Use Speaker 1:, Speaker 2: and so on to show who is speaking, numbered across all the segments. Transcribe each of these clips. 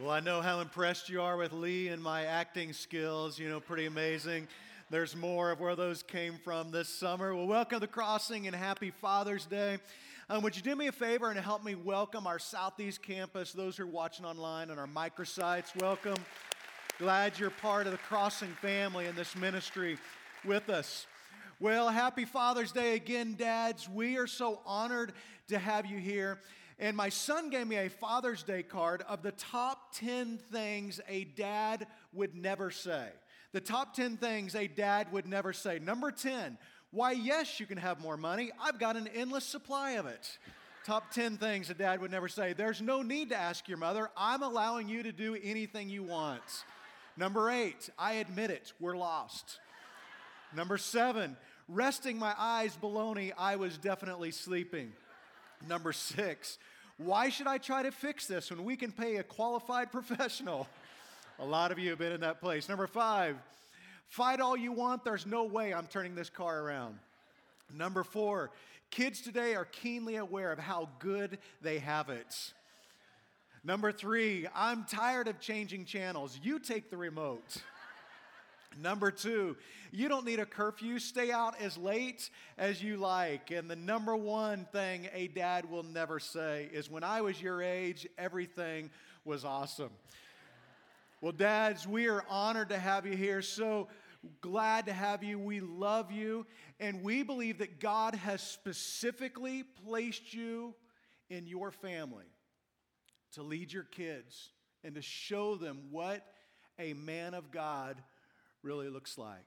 Speaker 1: Well, I know how impressed you are with Lee and my acting skills. You know, pretty amazing. There's more of where those came from this summer. Well, welcome to the crossing and happy Father's Day. Um, would you do me a favor and help me welcome our Southeast campus, those who are watching online on our microsites? Welcome. Glad you're part of the crossing family and this ministry with us. Well, happy Father's Day again, dads. We are so honored to have you here. And my son gave me a Father's Day card of the top 10 things a dad would never say. The top 10 things a dad would never say. Number 10, why, yes, you can have more money. I've got an endless supply of it. Top 10 things a dad would never say. There's no need to ask your mother. I'm allowing you to do anything you want. Number eight, I admit it, we're lost. Number seven, resting my eyes baloney, I was definitely sleeping. Number six, why should I try to fix this when we can pay a qualified professional? A lot of you have been in that place. Number five, fight all you want, there's no way I'm turning this car around. Number four, kids today are keenly aware of how good they have it. Number three, I'm tired of changing channels. You take the remote. Number two, you don't need a curfew. Stay out as late as you like. And the number one thing a dad will never say is when I was your age, everything was awesome. Well, dads, we are honored to have you here. So glad to have you. We love you. And we believe that God has specifically placed you in your family to lead your kids and to show them what a man of God really looks like.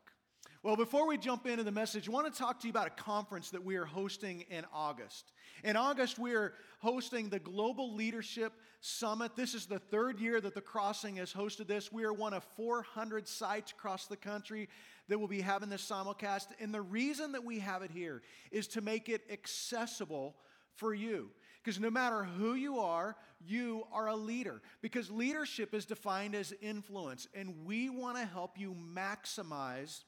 Speaker 1: Well, before we jump into the message, I want to talk to you about a conference that we are hosting in August. In August, we are hosting the Global Leadership Summit. This is the third year that the Crossing has hosted this. We are one of 400 sites across the country that will be having this simulcast. And the reason that we have it here is to make it accessible for you. Because no matter who you are, you are a leader. Because leadership is defined as influence, and we want to help you maximize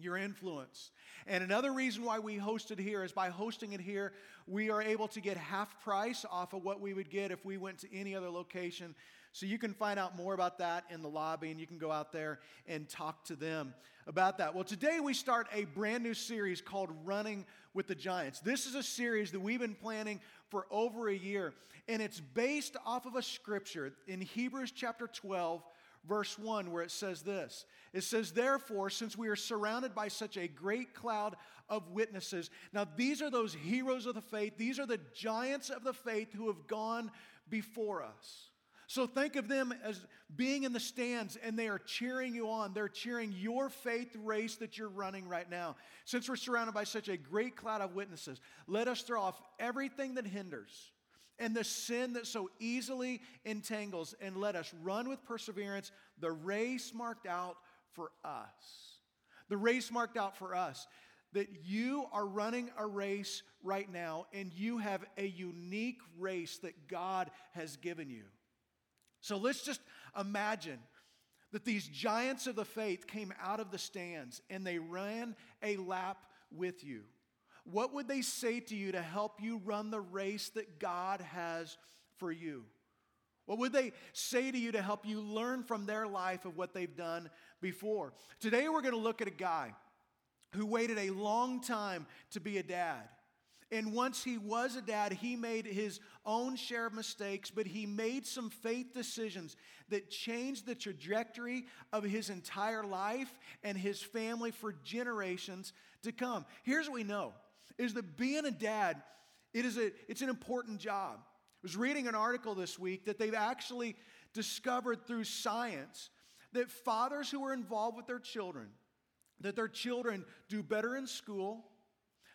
Speaker 1: your influence. And another reason why we host it here is by hosting it here, we are able to get half price off of what we would get if we went to any other location. So you can find out more about that in the lobby and you can go out there and talk to them about that. Well, today we start a brand new series called Running with the Giants. This is a series that we've been planning for over a year, and it's based off of a scripture in Hebrews chapter 12 verse 1, where it says this It says, Therefore, since we are surrounded by such a great cloud of witnesses, now these are those heroes of the faith, these are the giants of the faith who have gone before us. So think of them as being in the stands and they are cheering you on. They're cheering your faith race that you're running right now. Since we're surrounded by such a great cloud of witnesses, let us throw off everything that hinders and the sin that so easily entangles, and let us run with perseverance the race marked out for us. The race marked out for us. That you are running a race right now, and you have a unique race that God has given you. So let's just imagine that these giants of the faith came out of the stands and they ran a lap with you. What would they say to you to help you run the race that God has for you? What would they say to you to help you learn from their life of what they've done before? Today, we're going to look at a guy who waited a long time to be a dad. And once he was a dad, he made his own share of mistakes, but he made some faith decisions that changed the trajectory of his entire life and his family for generations to come. Here's what we know is that being a dad, it is a, it's an important job. I was reading an article this week that they've actually discovered through science that fathers who are involved with their children, that their children do better in school,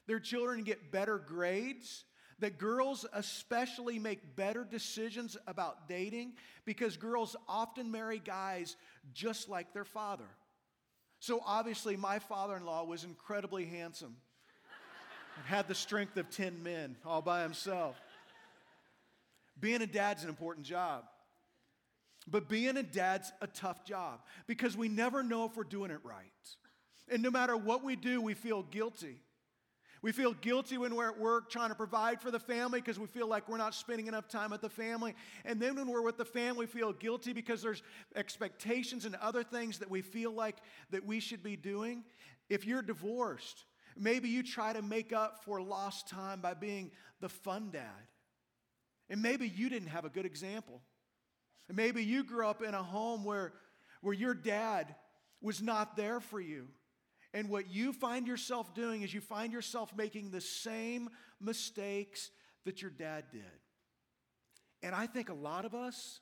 Speaker 1: their children get better grades, that girls especially make better decisions about dating because girls often marry guys just like their father. So obviously, my father in law was incredibly handsome and had the strength of 10 men all by himself. Being a dad's an important job. But being a dad's a tough job because we never know if we're doing it right. And no matter what we do, we feel guilty. We feel guilty when we're at work trying to provide for the family because we feel like we're not spending enough time with the family. And then when we're with the family, we feel guilty because there's expectations and other things that we feel like that we should be doing. If you're divorced, maybe you try to make up for lost time by being the fun dad. And maybe you didn't have a good example. And maybe you grew up in a home where, where your dad was not there for you. And what you find yourself doing is you find yourself making the same mistakes that your dad did. And I think a lot of us,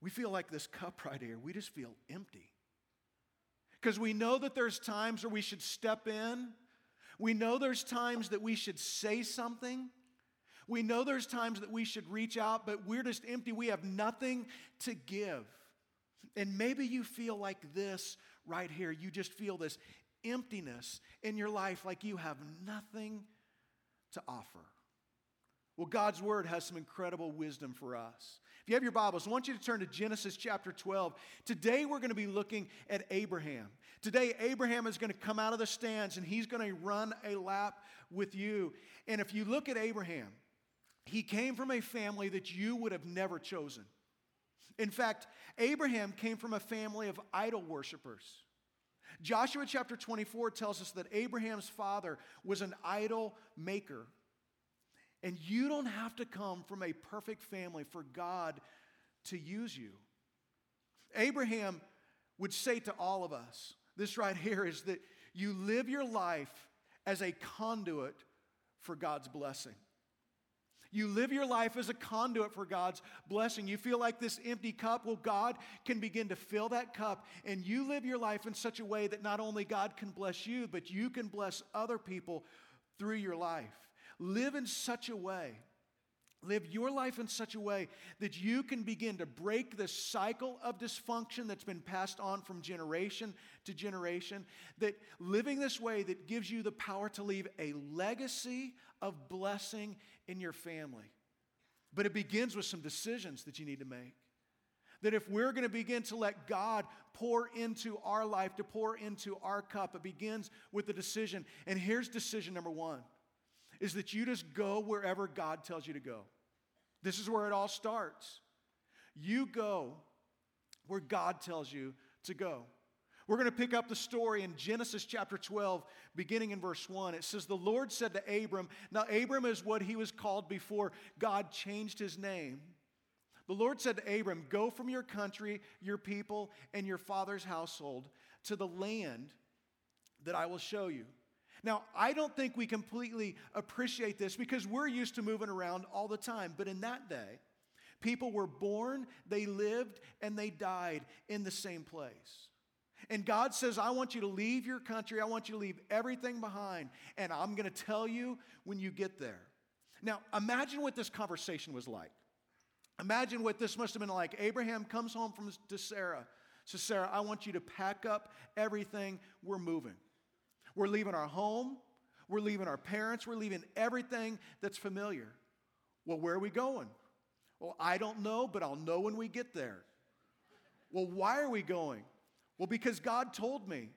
Speaker 1: we feel like this cup right here, we just feel empty. Because we know that there's times where we should step in. We know there's times that we should say something. We know there's times that we should reach out, but we're just empty. We have nothing to give. And maybe you feel like this right here. You just feel this emptiness in your life, like you have nothing to offer. Well, God's word has some incredible wisdom for us. If you have your Bibles, I want you to turn to Genesis chapter 12. Today, we're going to be looking at Abraham. Today, Abraham is going to come out of the stands and he's going to run a lap with you. And if you look at Abraham, he came from a family that you would have never chosen. In fact, Abraham came from a family of idol worshippers. Joshua chapter 24 tells us that Abraham's father was an idol maker. And you don't have to come from a perfect family for God to use you. Abraham would say to all of us this right here is that you live your life as a conduit for God's blessing. You live your life as a conduit for God's blessing. You feel like this empty cup. Well, God can begin to fill that cup, and you live your life in such a way that not only God can bless you, but you can bless other people through your life. Live in such a way. Live your life in such a way that you can begin to break the cycle of dysfunction that's been passed on from generation to generation. That living this way that gives you the power to leave a legacy of blessing in your family. But it begins with some decisions that you need to make. That if we're going to begin to let God pour into our life, to pour into our cup, it begins with the decision. And here's decision number one is that you just go wherever God tells you to go. This is where it all starts. You go where God tells you to go. We're going to pick up the story in Genesis chapter 12, beginning in verse 1. It says, The Lord said to Abram, now Abram is what he was called before God changed his name. The Lord said to Abram, Go from your country, your people, and your father's household to the land that I will show you. Now, I don't think we completely appreciate this because we're used to moving around all the time. But in that day, people were born, they lived, and they died in the same place. And God says, I want you to leave your country. I want you to leave everything behind. And I'm going to tell you when you get there. Now, imagine what this conversation was like. Imagine what this must have been like. Abraham comes home from, to Sarah. Says, Sarah, I want you to pack up everything. We're moving. We're leaving our home. We're leaving our parents. We're leaving everything that's familiar. Well, where are we going? Well, I don't know, but I'll know when we get there. Well, why are we going? Well, because God told me.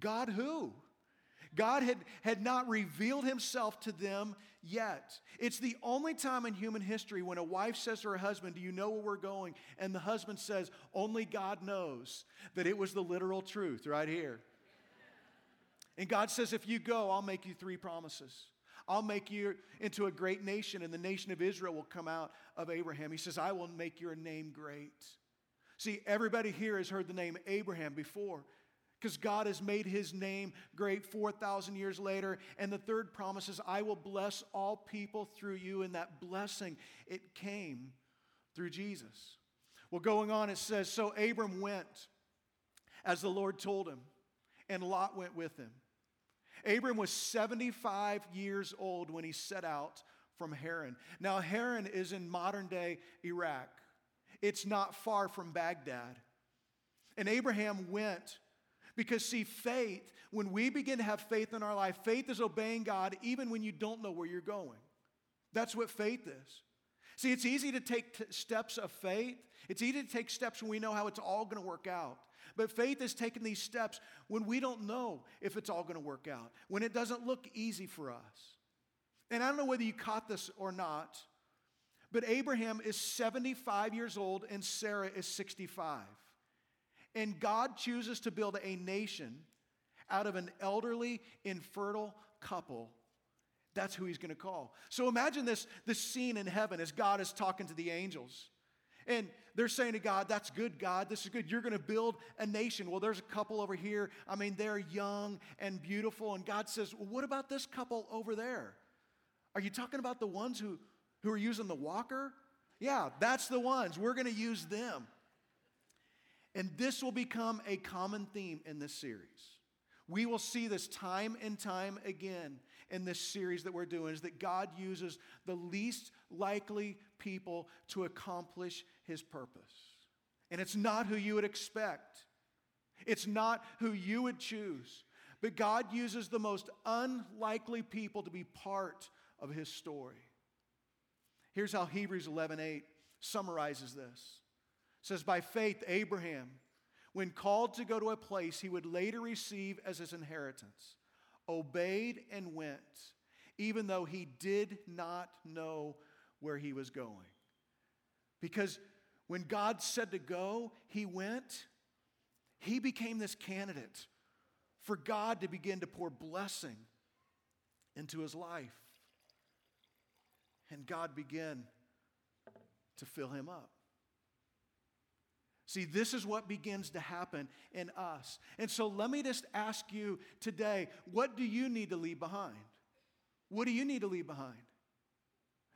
Speaker 1: God who? God had, had not revealed himself to them yet. It's the only time in human history when a wife says to her husband, Do you know where we're going? And the husband says, Only God knows that it was the literal truth right here. And God says, If you go, I'll make you three promises. I'll make you into a great nation, and the nation of Israel will come out of Abraham. He says, I will make your name great. See, everybody here has heard the name Abraham before because God has made his name great 4,000 years later. And the third promise is, I will bless all people through you. And that blessing, it came through Jesus. Well, going on, it says, So Abram went as the Lord told him, and Lot went with him. Abram was 75 years old when he set out from Haran. Now, Haran is in modern day Iraq. It's not far from Baghdad. And Abraham went because, see, faith, when we begin to have faith in our life, faith is obeying God even when you don't know where you're going. That's what faith is. See, it's easy to take t- steps of faith. It's easy to take steps when we know how it's all going to work out. But faith is taking these steps when we don't know if it's all going to work out, when it doesn't look easy for us. And I don't know whether you caught this or not, but Abraham is 75 years old and Sarah is 65. And God chooses to build a nation out of an elderly, infertile couple. That's who he's going to call. So imagine this, this scene in heaven as God is talking to the angels. And they're saying to God, That's good, God. This is good. You're going to build a nation. Well, there's a couple over here. I mean, they're young and beautiful. And God says, Well, what about this couple over there? Are you talking about the ones who, who are using the walker? Yeah, that's the ones. We're going to use them. And this will become a common theme in this series. We will see this time and time again in this series that we're doing is that God uses the least likely people to accomplish his purpose. And it's not who you would expect, it's not who you would choose. But God uses the most unlikely people to be part of his story. Here's how Hebrews 11:8 summarizes this. It says by faith Abraham when called to go to a place he would later receive as his inheritance, obeyed and went, even though he did not know where he was going. Because when God said to go, he went. He became this candidate for God to begin to pour blessing into his life. And God began to fill him up. See, this is what begins to happen in us. And so let me just ask you today what do you need to leave behind? What do you need to leave behind?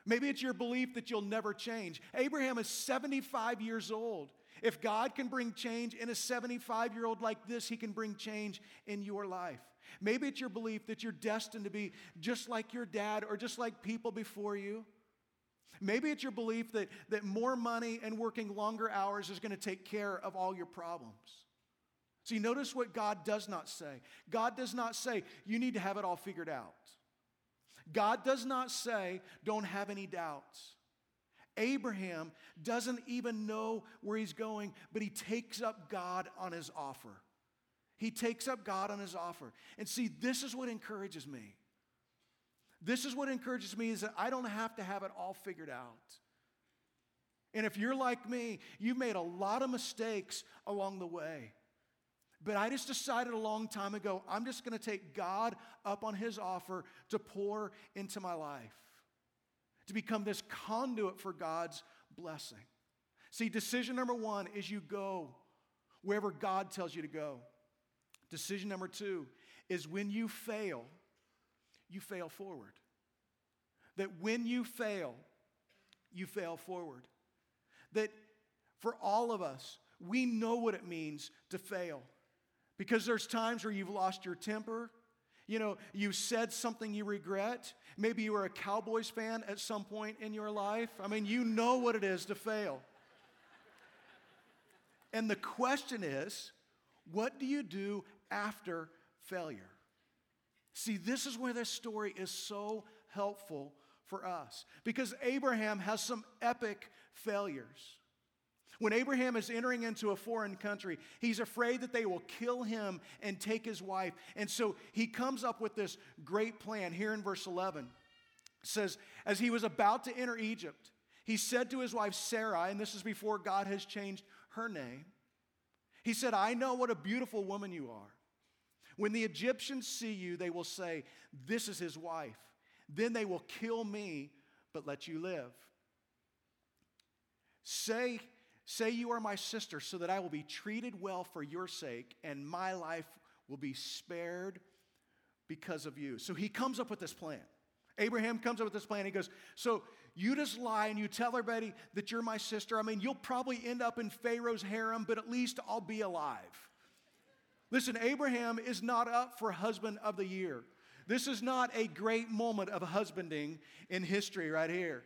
Speaker 1: Maybe it's your belief that you'll never change. Abraham is 75 years old. If God can bring change in a 75 year old like this, he can bring change in your life. Maybe it's your belief that you're destined to be just like your dad or just like people before you. Maybe it's your belief that, that more money and working longer hours is going to take care of all your problems. See, notice what God does not say. God does not say, you need to have it all figured out. God does not say, don't have any doubts. Abraham doesn't even know where he's going, but he takes up God on his offer. He takes up God on his offer. And see, this is what encourages me. This is what encourages me is that I don't have to have it all figured out. And if you're like me, you've made a lot of mistakes along the way. But I just decided a long time ago, I'm just going to take God up on his offer to pour into my life, to become this conduit for God's blessing. See, decision number one is you go wherever God tells you to go. Decision number two is when you fail, you fail forward. That when you fail, you fail forward. That for all of us, we know what it means to fail. Because there's times where you've lost your temper. You know, you said something you regret. Maybe you were a Cowboys fan at some point in your life. I mean, you know what it is to fail. And the question is, what do you do after failure? See, this is where this story is so helpful for us because Abraham has some epic failures. When Abraham is entering into a foreign country, he's afraid that they will kill him and take his wife. And so he comes up with this great plan here in verse 11. It says, As he was about to enter Egypt, he said to his wife Sarai, and this is before God has changed her name, he said, I know what a beautiful woman you are. When the Egyptians see you, they will say, This is his wife. Then they will kill me, but let you live. Say, say you are my sister, so that I will be treated well for your sake, and my life will be spared because of you. So he comes up with this plan. Abraham comes up with this plan. He goes, So you just lie and you tell everybody that you're my sister. I mean, you'll probably end up in Pharaoh's harem, but at least I'll be alive. Listen, Abraham is not up for husband of the year. This is not a great moment of husbanding in history right here.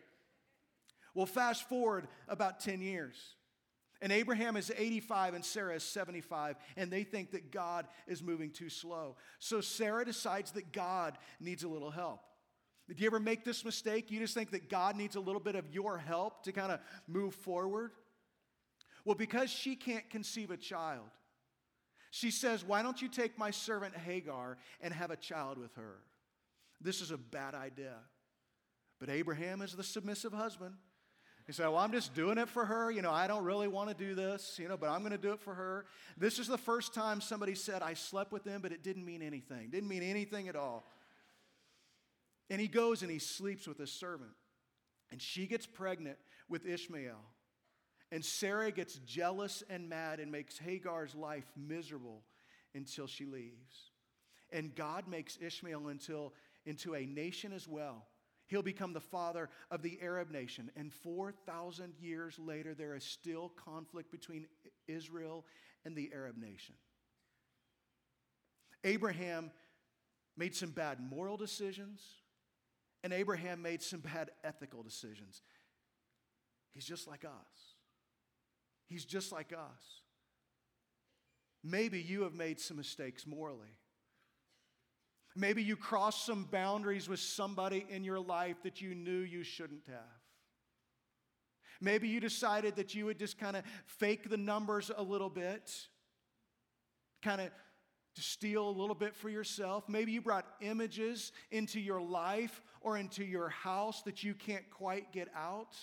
Speaker 1: Well, fast forward about 10 years. And Abraham is 85 and Sarah is 75, and they think that God is moving too slow. So Sarah decides that God needs a little help. Did you ever make this mistake? You just think that God needs a little bit of your help to kind of move forward? Well, because she can't conceive a child, She says, Why don't you take my servant Hagar and have a child with her? This is a bad idea. But Abraham is the submissive husband. He said, Well, I'm just doing it for her. You know, I don't really want to do this, you know, but I'm going to do it for her. This is the first time somebody said, I slept with him, but it didn't mean anything. Didn't mean anything at all. And he goes and he sleeps with his servant. And she gets pregnant with Ishmael. And Sarah gets jealous and mad and makes Hagar's life miserable until she leaves. And God makes Ishmael until, into a nation as well. He'll become the father of the Arab nation. And 4,000 years later, there is still conflict between Israel and the Arab nation. Abraham made some bad moral decisions, and Abraham made some bad ethical decisions. He's just like us. He's just like us. Maybe you have made some mistakes morally. Maybe you crossed some boundaries with somebody in your life that you knew you shouldn't have. Maybe you decided that you would just kind of fake the numbers a little bit, kind of to steal a little bit for yourself. Maybe you brought images into your life or into your house that you can't quite get out.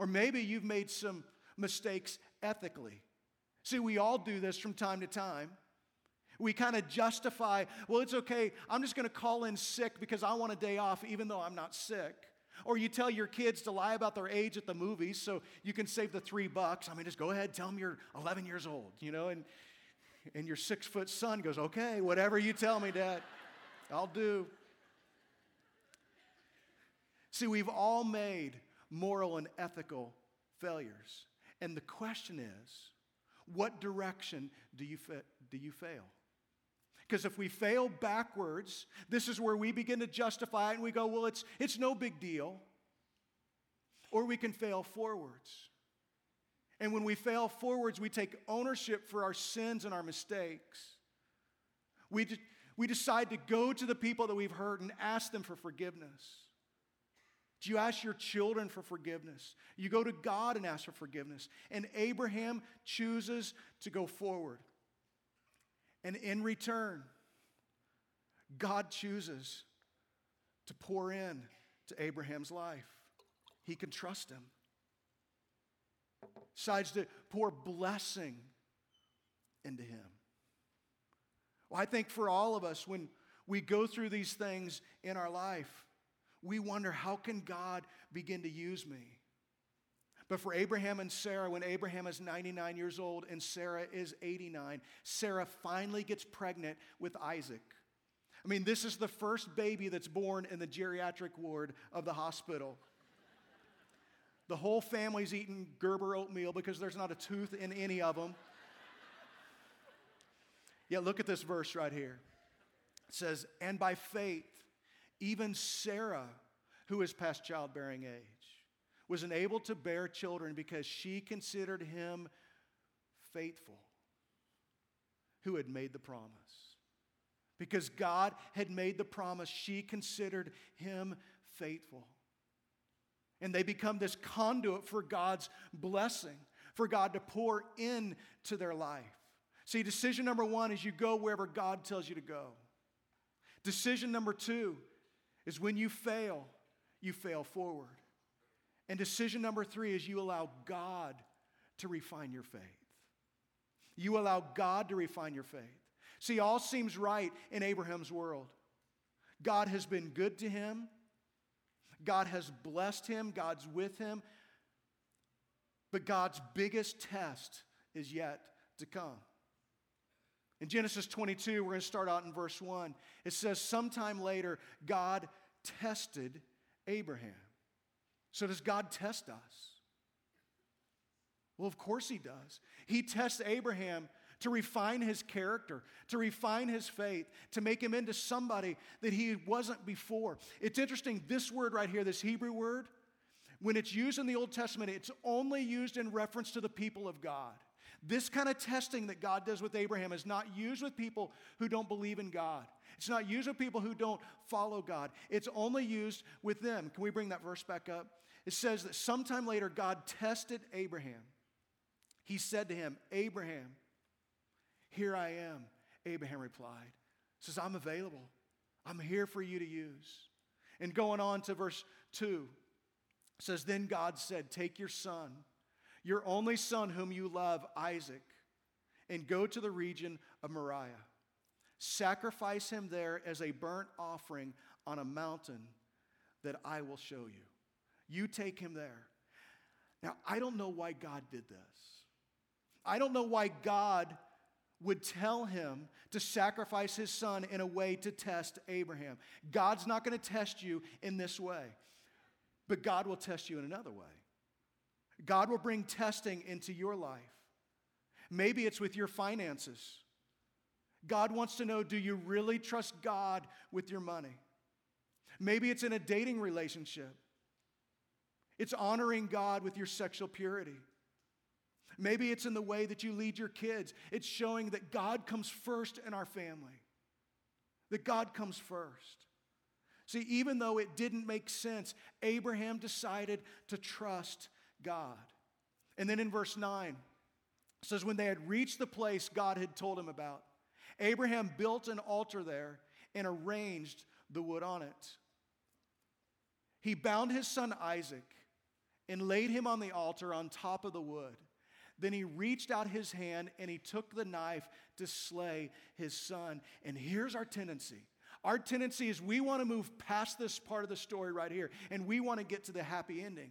Speaker 1: Or maybe you've made some mistakes ethically. See, we all do this from time to time. We kind of justify, well, it's okay, I'm just going to call in sick because I want a day off even though I'm not sick. Or you tell your kids to lie about their age at the movies so you can save the three bucks. I mean, just go ahead, tell them you're 11 years old, you know, and, and your six foot son goes, okay, whatever you tell me, Dad, I'll do. See, we've all made moral and ethical failures. And the question is, what direction do you, fa- do you fail? Because if we fail backwards, this is where we begin to justify it and we go, well, it's, it's no big deal. Or we can fail forwards. And when we fail forwards, we take ownership for our sins and our mistakes. We, de- we decide to go to the people that we've hurt and ask them for forgiveness. Do you ask your children for forgiveness? You go to God and ask for forgiveness. And Abraham chooses to go forward. And in return, God chooses to pour in to Abraham's life. He can trust him. Decides to pour blessing into him. Well, I think for all of us, when we go through these things in our life, we wonder how can God begin to use me? But for Abraham and Sarah, when Abraham is 99 years old and Sarah is 89, Sarah finally gets pregnant with Isaac. I mean, this is the first baby that's born in the geriatric ward of the hospital. The whole family's eating Gerber oatmeal because there's not a tooth in any of them. Yeah, look at this verse right here. It says, And by faith, even Sarah, who is past childbearing age, was unable to bear children because she considered him faithful who had made the promise. Because God had made the promise, she considered him faithful. And they become this conduit for God's blessing, for God to pour into their life. See, decision number one is you go wherever God tells you to go. Decision number two is when you fail, you fail forward. And decision number three is you allow God to refine your faith. You allow God to refine your faith. See, all seems right in Abraham's world. God has been good to him, God has blessed him, God's with him. But God's biggest test is yet to come. In Genesis 22, we're going to start out in verse 1. It says, Sometime later, God tested Abraham. So, does God test us? Well, of course He does. He tests Abraham to refine his character, to refine his faith, to make him into somebody that he wasn't before. It's interesting, this word right here, this Hebrew word, when it's used in the Old Testament, it's only used in reference to the people of God. This kind of testing that God does with Abraham is not used with people who don't believe in God. It's not used with people who don't follow God. It's only used with them. Can we bring that verse back up? It says that sometime later, God tested Abraham. He said to him, Abraham. Here I am, Abraham replied. Says, I'm available. I'm here for you to use. And going on to verse 2 says, Then God said, Take your son, your only son whom you love, Isaac, and go to the region of Moriah. Sacrifice him there as a burnt offering on a mountain that I will show you. You take him there. Now, I don't know why God did this. I don't know why God would tell him to sacrifice his son in a way to test Abraham. God's not going to test you in this way, but God will test you in another way. God will bring testing into your life. Maybe it's with your finances. God wants to know do you really trust God with your money? Maybe it's in a dating relationship. It's honoring God with your sexual purity. Maybe it's in the way that you lead your kids. It's showing that God comes first in our family, that God comes first. See, even though it didn't make sense, Abraham decided to trust God. And then in verse 9, it says, When they had reached the place God had told him about, Abraham built an altar there and arranged the wood on it. He bound his son Isaac and laid him on the altar on top of the wood. Then he reached out his hand and he took the knife to slay his son. And here's our tendency. Our tendency is we want to move past this part of the story right here and we want to get to the happy ending.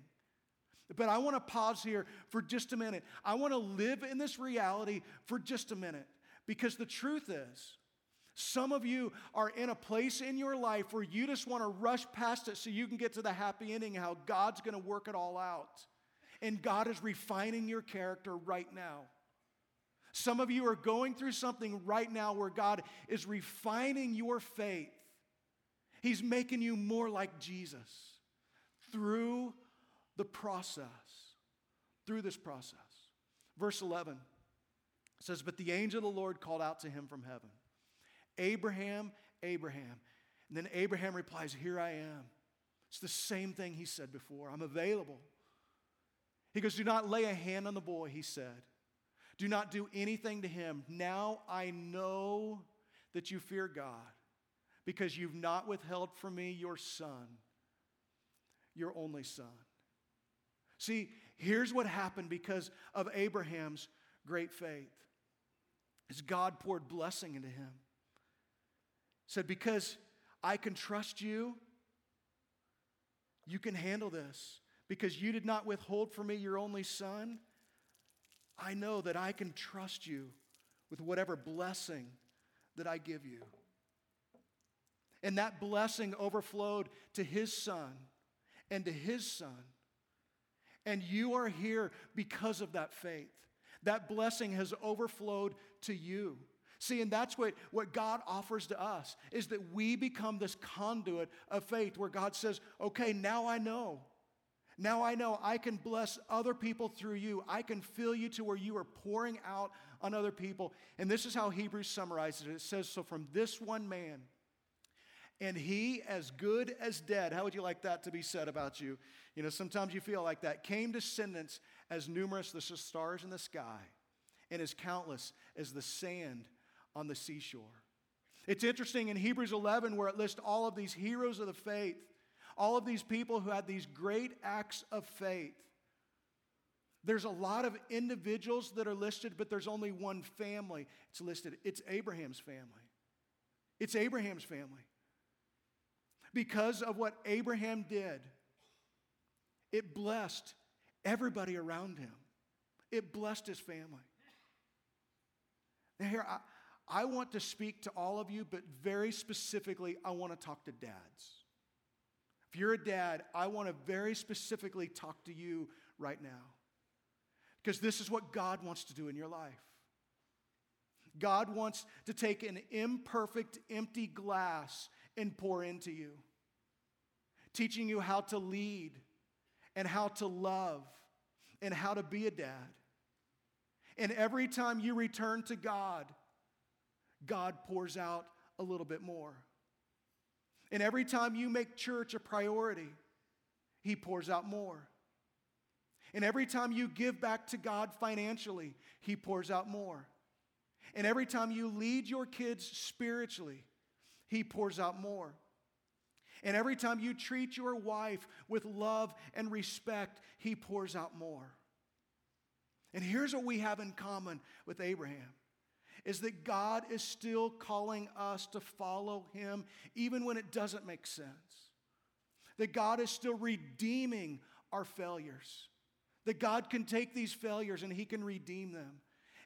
Speaker 1: But I want to pause here for just a minute. I want to live in this reality for just a minute because the truth is, some of you are in a place in your life where you just want to rush past it so you can get to the happy ending, how God's going to work it all out. And God is refining your character right now. Some of you are going through something right now where God is refining your faith. He's making you more like Jesus through the process. Through this process. Verse 11 says, But the angel of the Lord called out to him from heaven, Abraham, Abraham. And then Abraham replies, Here I am. It's the same thing he said before I'm available. He goes, Do not lay a hand on the boy, he said. Do not do anything to him. Now I know that you fear God because you've not withheld from me your son, your only son. See, here's what happened because of Abraham's great faith. As God poured blessing into him. Said, Because I can trust you, you can handle this because you did not withhold from me your only son, I know that I can trust you with whatever blessing that I give you. And that blessing overflowed to his son and to his son. And you are here because of that faith. That blessing has overflowed to you. See, and that's what, what God offers to us is that we become this conduit of faith where God says, okay, now I know. Now I know I can bless other people through you. I can fill you to where you are pouring out on other people. And this is how Hebrews summarizes it. It says, So from this one man, and he as good as dead, how would you like that to be said about you? You know, sometimes you feel like that. Came descendants as numerous as the stars in the sky, and as countless as the sand on the seashore. It's interesting in Hebrews 11 where it lists all of these heroes of the faith all of these people who had these great acts of faith. There's a lot of individuals that are listed, but there's only one family it's listed. It's Abraham's family. It's Abraham's family. Because of what Abraham did, it blessed everybody around him, it blessed his family. Now, here, I, I want to speak to all of you, but very specifically, I want to talk to dads. If you're a dad, I want to very specifically talk to you right now. Because this is what God wants to do in your life. God wants to take an imperfect, empty glass and pour into you, teaching you how to lead and how to love and how to be a dad. And every time you return to God, God pours out a little bit more. And every time you make church a priority, He pours out more. And every time you give back to God financially, He pours out more. And every time you lead your kids spiritually, He pours out more. And every time you treat your wife with love and respect, He pours out more. And here's what we have in common with Abraham is that God is still calling us to follow him even when it doesn't make sense. That God is still redeeming our failures. That God can take these failures and he can redeem them.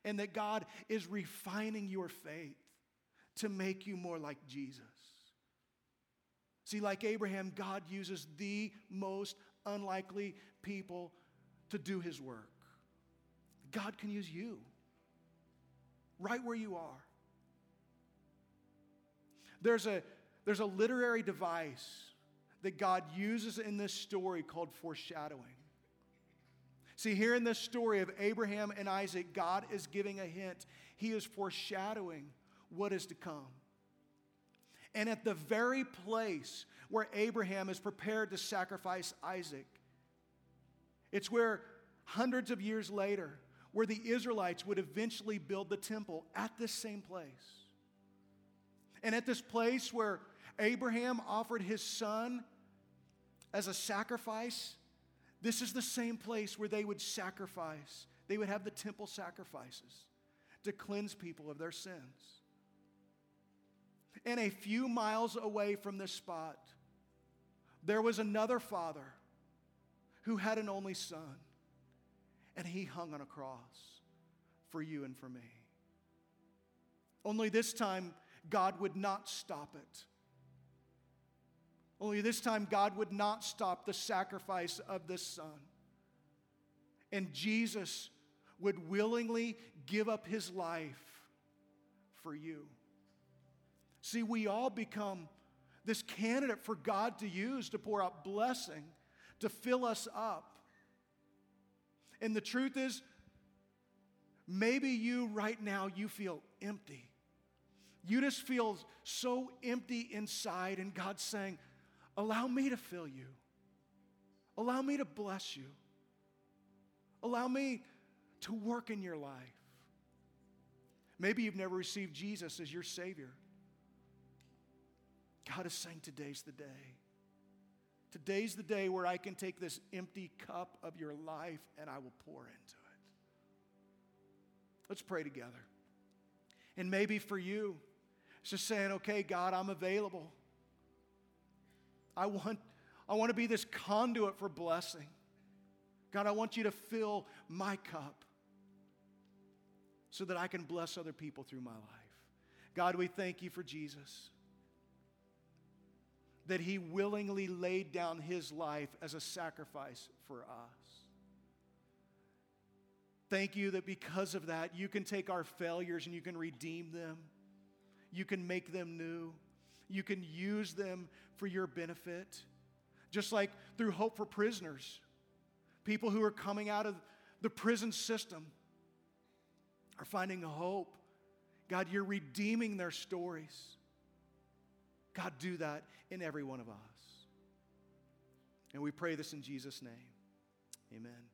Speaker 1: And that God is refining your faith to make you more like Jesus. See, like Abraham, God uses the most unlikely people to do his work. God can use you right where you are. There's a, there's a literary device that God uses in this story called foreshadowing. See, here in this story of Abraham and Isaac, God is giving a hint. He is foreshadowing what is to come. And at the very place where Abraham is prepared to sacrifice Isaac, it's where hundreds of years later, where the Israelites would eventually build the temple at this same place. And at this place where Abraham offered his son as a sacrifice, this is the same place where they would sacrifice. They would have the temple sacrifices to cleanse people of their sins. And a few miles away from this spot, there was another father who had an only son and he hung on a cross for you and for me. Only this time, God would not stop it. Only this time, God would not stop the sacrifice of this son. And Jesus would willingly give up his life for you. See, we all become this candidate for God to use to pour out blessing, to fill us up. And the truth is, maybe you right now, you feel empty. You just feel so empty inside, and God's saying, Allow me to fill you. Allow me to bless you. Allow me to work in your life. Maybe you've never received Jesus as your Savior. God is saying, Today's the day. Today's the day where I can take this empty cup of your life and I will pour into it. Let's pray together. And maybe for you, it's just saying, okay, God, I'm available. I want, I want to be this conduit for blessing. God, I want you to fill my cup so that I can bless other people through my life. God, we thank you for Jesus that he willingly laid down his life as a sacrifice for us. Thank you that because of that, you can take our failures and you can redeem them. You can make them new. You can use them for your benefit. Just like through Hope for Prisoners, people who are coming out of the prison system are finding hope. God, you're redeeming their stories. God, do that in every one of us. And we pray this in Jesus' name. Amen.